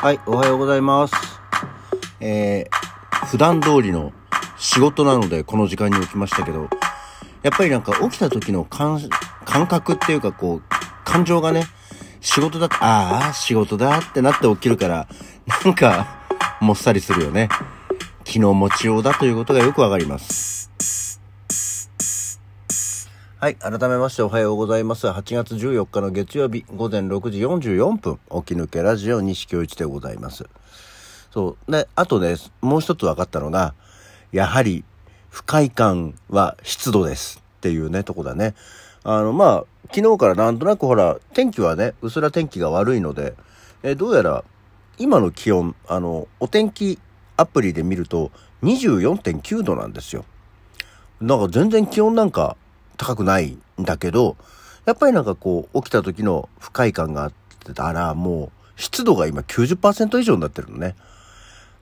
はい、おはようございます。えー、普段通りの仕事なのでこの時間に起きましたけど、やっぱりなんか起きた時の感感覚っていうかこう、感情がね、仕事だ、ああ、仕事だってなって起きるから、なんか、もっさりするよね。昨日持ちようだということがよくわかります。はい。改めましておはようございます。8月14日の月曜日午前6時44分、起き抜けラジオ西京一でございます。そう。で、あとね、もう一つ分かったのが、やはり、不快感は湿度ですっていうね、とこだね。あの、まあ、昨日からなんとなくほら、天気はね、うすら天気が悪いので、えどうやら、今の気温、あの、お天気アプリで見ると、24.9度なんですよ。なんか全然気温なんか高くないんだけど、やっぱりなんかこう、起きた時の不快感があってたら、もう、湿度が今90%以上になってるのね。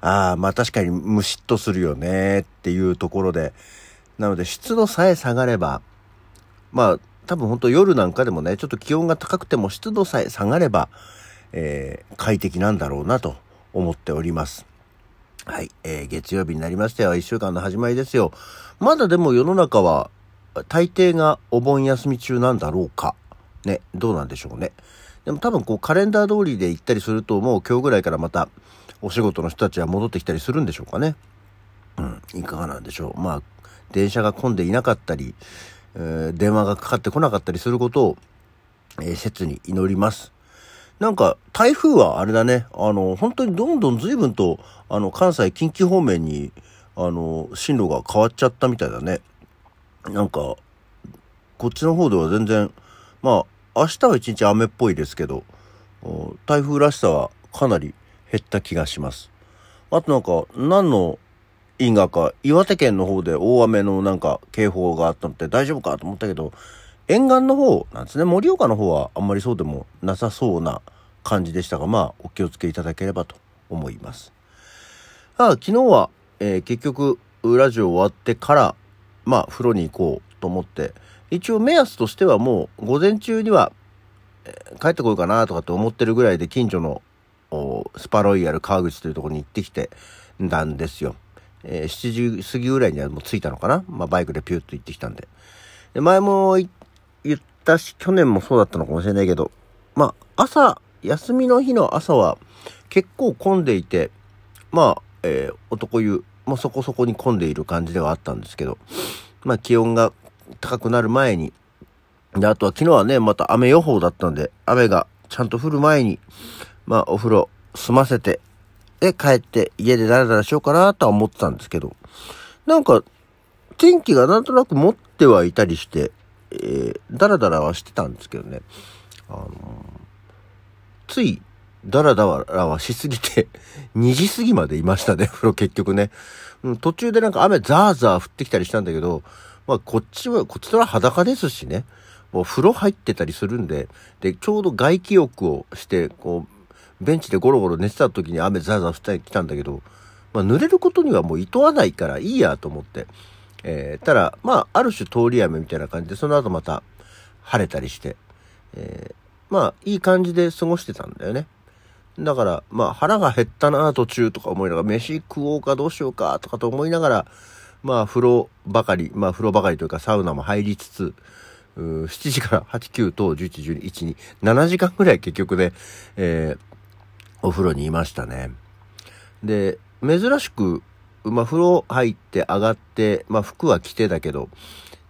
ああ、まあ確かにムシッとするよねっていうところで、なので湿度さえ下がれば、まあ多分本当夜なんかでもね、ちょっと気温が高くても湿度さえ下がれば、えー、快適なんだろうなと思っております。はい、えー、月曜日になりましたよ。一週間の始まりですよ。まだでも世の中は大抵がお盆休み中なんだろうか。ね、どうなんでしょうね。でも多分こうカレンダー通りで行ったりするともう今日ぐらいからまたお仕事の人たちは戻ってきたりするんでしょうかね。うん、いかがなんでしょう。まあ、電車が混んでいなかったり、えー電話がかかってこなかったりすることを、えー切に祈ります。なんか、台風はあれだね、あの、本当にどんどん随分と、あの、関西、近畿方面に、あの、進路が変わっちゃったみたいだね。なんか、こっちの方では全然、まあ、明日は一日雨っぽいですけど、台風らしさはかなり減った気がします。あとなんか、何の因果か、岩手県の方で大雨のなんか警報があったのって大丈夫かと思ったけど、沿岸の方なんですね。盛岡の方はあんまりそうでもなさそうな感じでしたが、まあ、お気をつけいただければと思います。あ昨日は、えー結局、ラジオ終わってから、まあ、風呂に行こうと思って、一応目安としてはもう、午前中には、帰ってこようかなとかって思ってるぐらいで、近所の、スパロイヤル川口というところに行ってきてたんですよ。えー7時過ぎぐらいにはもう着いたのかなまあ、バイクでピューッと行ってきたんで。で前も言ったし、去年もそうだったのかもしれないけど、まあ、朝、休みの日の朝は結構混んでいて、まあ、えー男湯もそこそこに混んでいる感じではあったんですけど、まあ、気温が高くなる前に、で、あとは昨日はね、また雨予報だったんで、雨がちゃんと降る前に、まあ、お風呂済ませて、で、帰って家でダラダラしようかなとは思ってたんですけど、なんか、天気がなんとなく持ってはいたりして、えー、ダラダラはしてたんですけどね、あのーつい、ダラダラはしすぎて、2時過ぎまでいましたね、風呂結局ね。うん途中でなんか雨ザーザー降ってきたりしたんだけど、まあこっちは、こっちとら裸ですしね、もう風呂入ってたりするんで、で、ちょうど外気浴をして、こう、ベンチでゴロゴロ寝てた時に雨ザーザー降ってきたんだけど、まあ濡れることにはもう厭わないからいいやと思って、えーただ、まあ、ある種通り雨みたいな感じで、その後また晴れたりして、えーまあ、いい感じで過ごしてたんだよね。だから、まあ、腹が減ったな、途中とか思いながら、飯食おうかどうしようかとかと思いながら、まあ、風呂ばかり、まあ、風呂ばかりというか、サウナも入りつつ、うー7時から8、9と11、12、1、2、7時間ぐらい結局ね、えーお風呂にいましたね。で、珍しく、まあ、風呂入って上がって、まあ、服は着てだけど、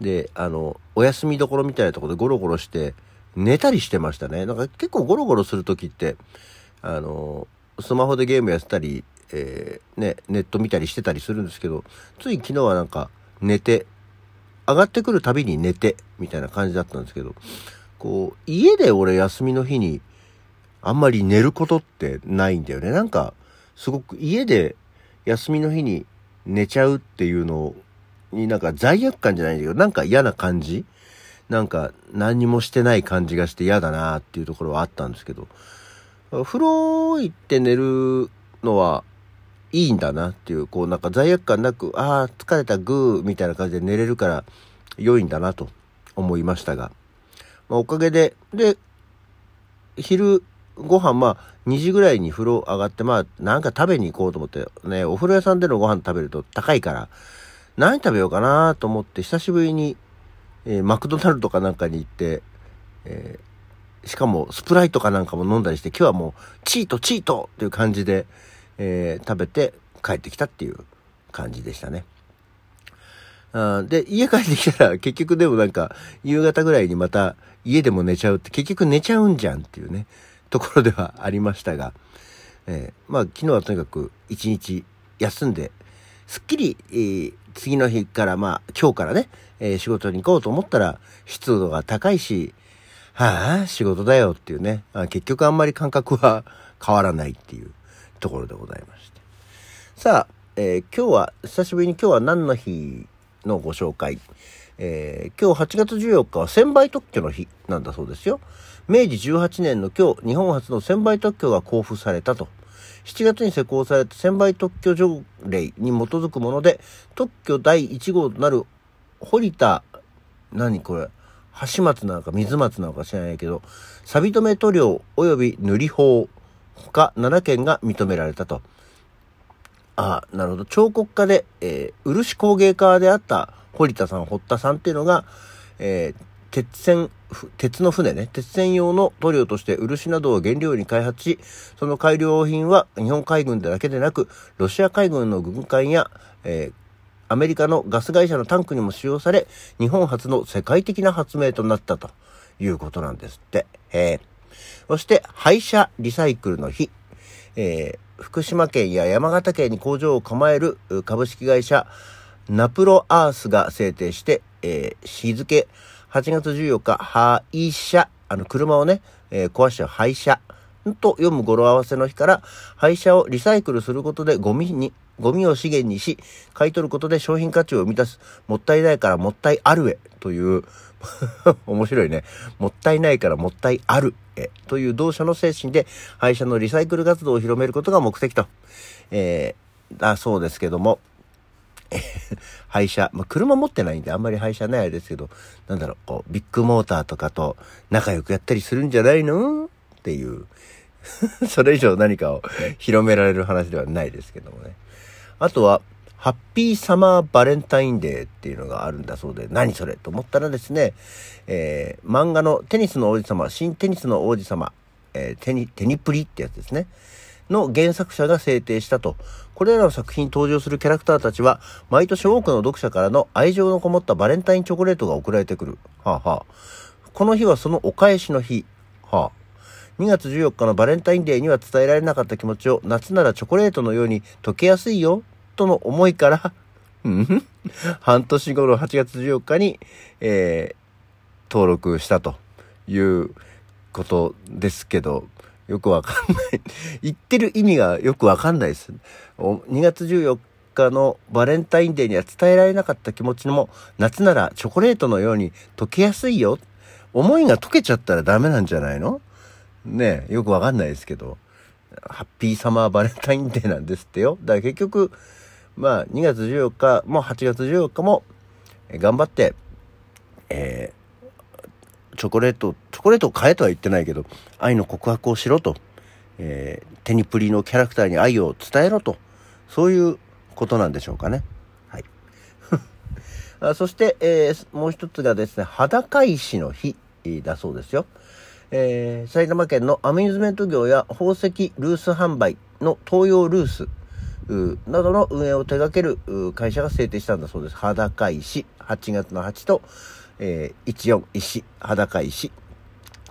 で、あの、お休みどころみたいなところでゴロゴロして、寝たりしてましたね。なんか結構ゴロゴロするときって、あの、スマホでゲームやってたり、えーね、ネット見たりしてたりするんですけど、つい昨日はなんか寝て、上がってくるたびに寝て、みたいな感じだったんですけど、こう、家で俺休みの日に、あんまり寝ることってないんだよね。なんか、すごく家で休みの日に寝ちゃうっていうのになんか罪悪感じゃないんだけど、なんか嫌な感じ？なんか何にもしてない感じがして嫌だなっていうところはあったんですけど、風呂行って寝るのはいいんだなっていう、こうなんか罪悪感なく、ああ、疲れたグーみたいな感じで寝れるから良いんだなと思いましたが、まあ、おかげで、で、昼ご飯、まあ、2時ぐらいに風呂上がって、まあ、なんか食べに行こうと思って、ね、お風呂屋さんでのご飯食べると高いから、何食べようかなと思って、久しぶりに、えー、マクドナルドかなんかに行って、えー、しかもスプライトかなんかも飲んだりして、今日はもう、チート、チートっていう感じで、えー、食べて帰ってきたっていう感じでしたね。あで、家帰ってきたら 結局でもなんか、夕方ぐらいにまた家でも寝ちゃうって、結局寝ちゃうんじゃんっていうね、ところではありましたが、えー、まあ昨日はとにかく一日休んで、すっきり、えー、次の日からまあ今日からね、えー、仕事に行こうと思ったら湿度が高いし、はあ、仕事だよっていうね、結局あんまり感覚は変わらないっていうところでございまして。さあ、えー、今日は、久しぶりに今日は何の日のご紹介？えー、今日8月14日は1000倍特許の日なんだそうですよ。明治18年の今日、日本初の1000倍特許が交付されたと。7月に施行された1000倍特許条例に基づくもので、特許第1号となる堀田、何これ、橋松なのか水松なのか知らないけど、錆止め塗料及び塗り法、他7件が認められたと。ああ、なるほど。彫刻家で、えー、漆工芸家であった堀田さん、堀田さんっていうのが、えー、鉄線、鉄の船ね、鉄線用の塗料として漆などを原料に開発し、その改良品は日本海軍だけでなく、ロシア海軍の軍艦や、えー、アメリカのガス会社のタンクにも使用され、日本初の世界的な発明となったということなんですって。えー、そして、廃車リサイクルの日。えー。福島県や山形県に工場を構える株式会社ナプロアースが制定して、えー、日付8月14日、廃車、あの車をね、えー、壊しちゃう廃車。と読む語呂合わせの日から廃車をリサイクルすることでゴミに、ゴミを資源にし、買い取ることで商品価値を生み出す、もったいないからもったいあるへという 面白いね。もったいないからもったいあるえという同社の精神で廃車のリサイクル活動を広めることが目的と。えー、だそうですけども、廃車、まあ、車持ってないんであんまり廃車ないですけど、なんだろう、こう、ビッグモーターとかと仲良くやったりするんじゃないの？っていう。それ以上何かを広められる話ではないですけどもね。あとは、ハッピーサマーバレンタインデーっていうのがあるんだそうで、何それと思ったらですね、えー、漫画のテニスの王子様、新テニスの王子様、えー、テニ、テニプリってやつですね。の原作者が制定したと。これらの作品に登場するキャラクターたちは、毎年多くの読者からの愛情のこもったバレンタインチョコレートが送られてくる。はあはあ。この日はそのお返しの日。はあ。2月14日のバレンタインデーには伝えられなかった気持ちを夏ならチョコレートのように溶けやすいよとの思いから、半年後の8月14日に、えー、登録したということですけど、よくわかんない。言ってる意味がよくわかんないです。2月14日のバレンタインデーには伝えられなかった気持ちも、夏ならチョコレートのように溶けやすいよ。思いが溶けちゃったらダメなんじゃないの？ねよくわかんないですけど。ハッピーサマーバレンタインデーなんですってよ。だから結局、まあ、2月14日も8月14日も、頑張って、えー、チョコレート、チョコレートを買えとは言ってないけど、愛の告白をしろと、えー、テニプリのキャラクターに愛を伝えろと、そういうことなんでしょうかね。はい。あそして、えー、もう一つがですね、裸石の日だそうですよ。えー、埼玉県のアミューズメント業や宝石ルース販売の東洋ルースなどの運営を手掛ける会社が制定したんだそうです。裸石、8月の8と、えー、14石、裸石。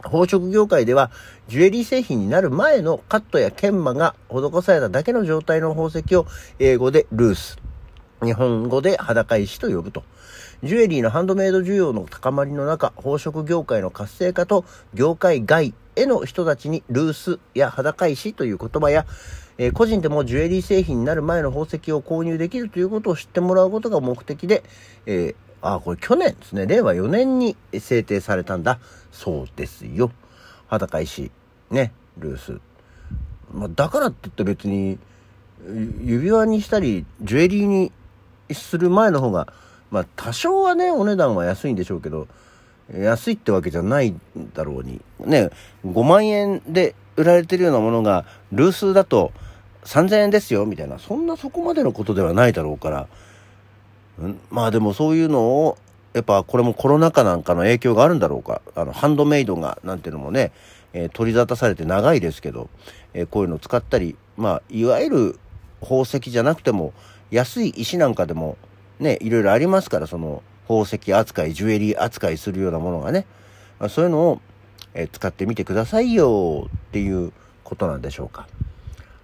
宝飾業界では、ジュエリー製品になる前のカットや研磨が施されただけの状態の宝石を英語でルース、日本語で裸石と呼ぶと。ジュエリーのハンドメイド需要の高まりの中、宝飾業界の活性化と業界外への人たちにルースや裸石という言葉や、えー、個人でもジュエリー製品になる前の宝石を購入できるということを知ってもらうことが目的で、えー、あ、これ去年ですね、令和4年に制定されたんだ。そうですよ。裸石、ね、ルース。まあ、だからって言って別に、指輪にしたり、ジュエリーにする前の方が、まあ、多少はね、お値段は安いんでしょうけど、安いってわけじゃないだろうに。ね、5万円で売られてるようなものが、ルースだと3000円ですよ、みたいな。そんなそこまでのことではないだろうから。まあでもそういうのを、やっぱこれもコロナ禍なんかの影響があるんだろうか。あの、ハンドメイドが、なんていうのもね、えー、取り沙汰されて長いですけど、えー、こういうのを使ったり、まあ、いわゆる宝石じゃなくても、安い石なんかでも、ね、いろいろありますから、その、宝石扱い、ジュエリー扱いするようなものがね、まあ、そういうのを、え、使ってみてくださいよっていうことなんでしょうか。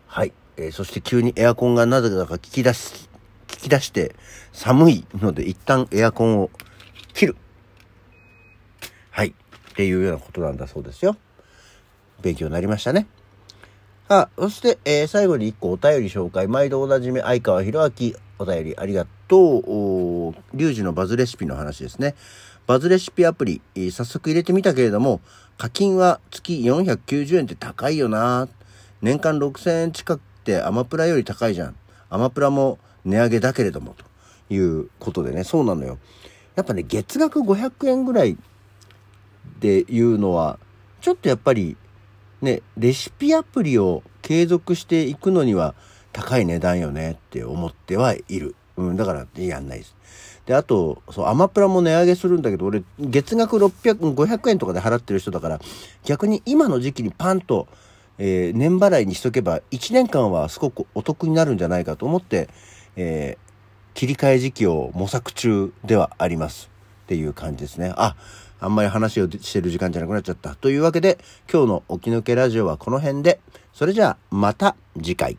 はい。えー、そして急にエアコンがなぜだか聞き出し、聞き出して寒いので一旦エアコンを切る。はい。っていうようなことなんだそうですよ。勉強になりましたね。あ、そして、えー、最後に一個お便り紹介。毎度おなじみ、相川博明、お便りありがとう。とリュウジのバズレシピの話ですね。バズレシピアプリ、早速入れてみたけれども、課金は月490円って高いよな。年間6000円近くってアマプラより高いじゃん。アマプラも値上げだけれども、ということでね、そうなのよ。やっぱね、月額500円ぐらいっていうのは、ちょっとやっぱりね、レシピアプリを継続していくのには高い値段よねって思ってはいる。うん、だからやんないです。で、あと、そう、アマプラも値上げするんだけど、俺、月額600、500円とかで払ってる人だから、逆に今の時期にパンと、えー、年払いにしとけば、1年間はすごくお得になるんじゃないかと思って、えー、切り替え時期を模索中ではあります。っていう感じですね。あ、あんまり話をしてる時間じゃなくなっちゃった。というわけで、今日の起き抜けラジオはこの辺で、それじゃあまた次回。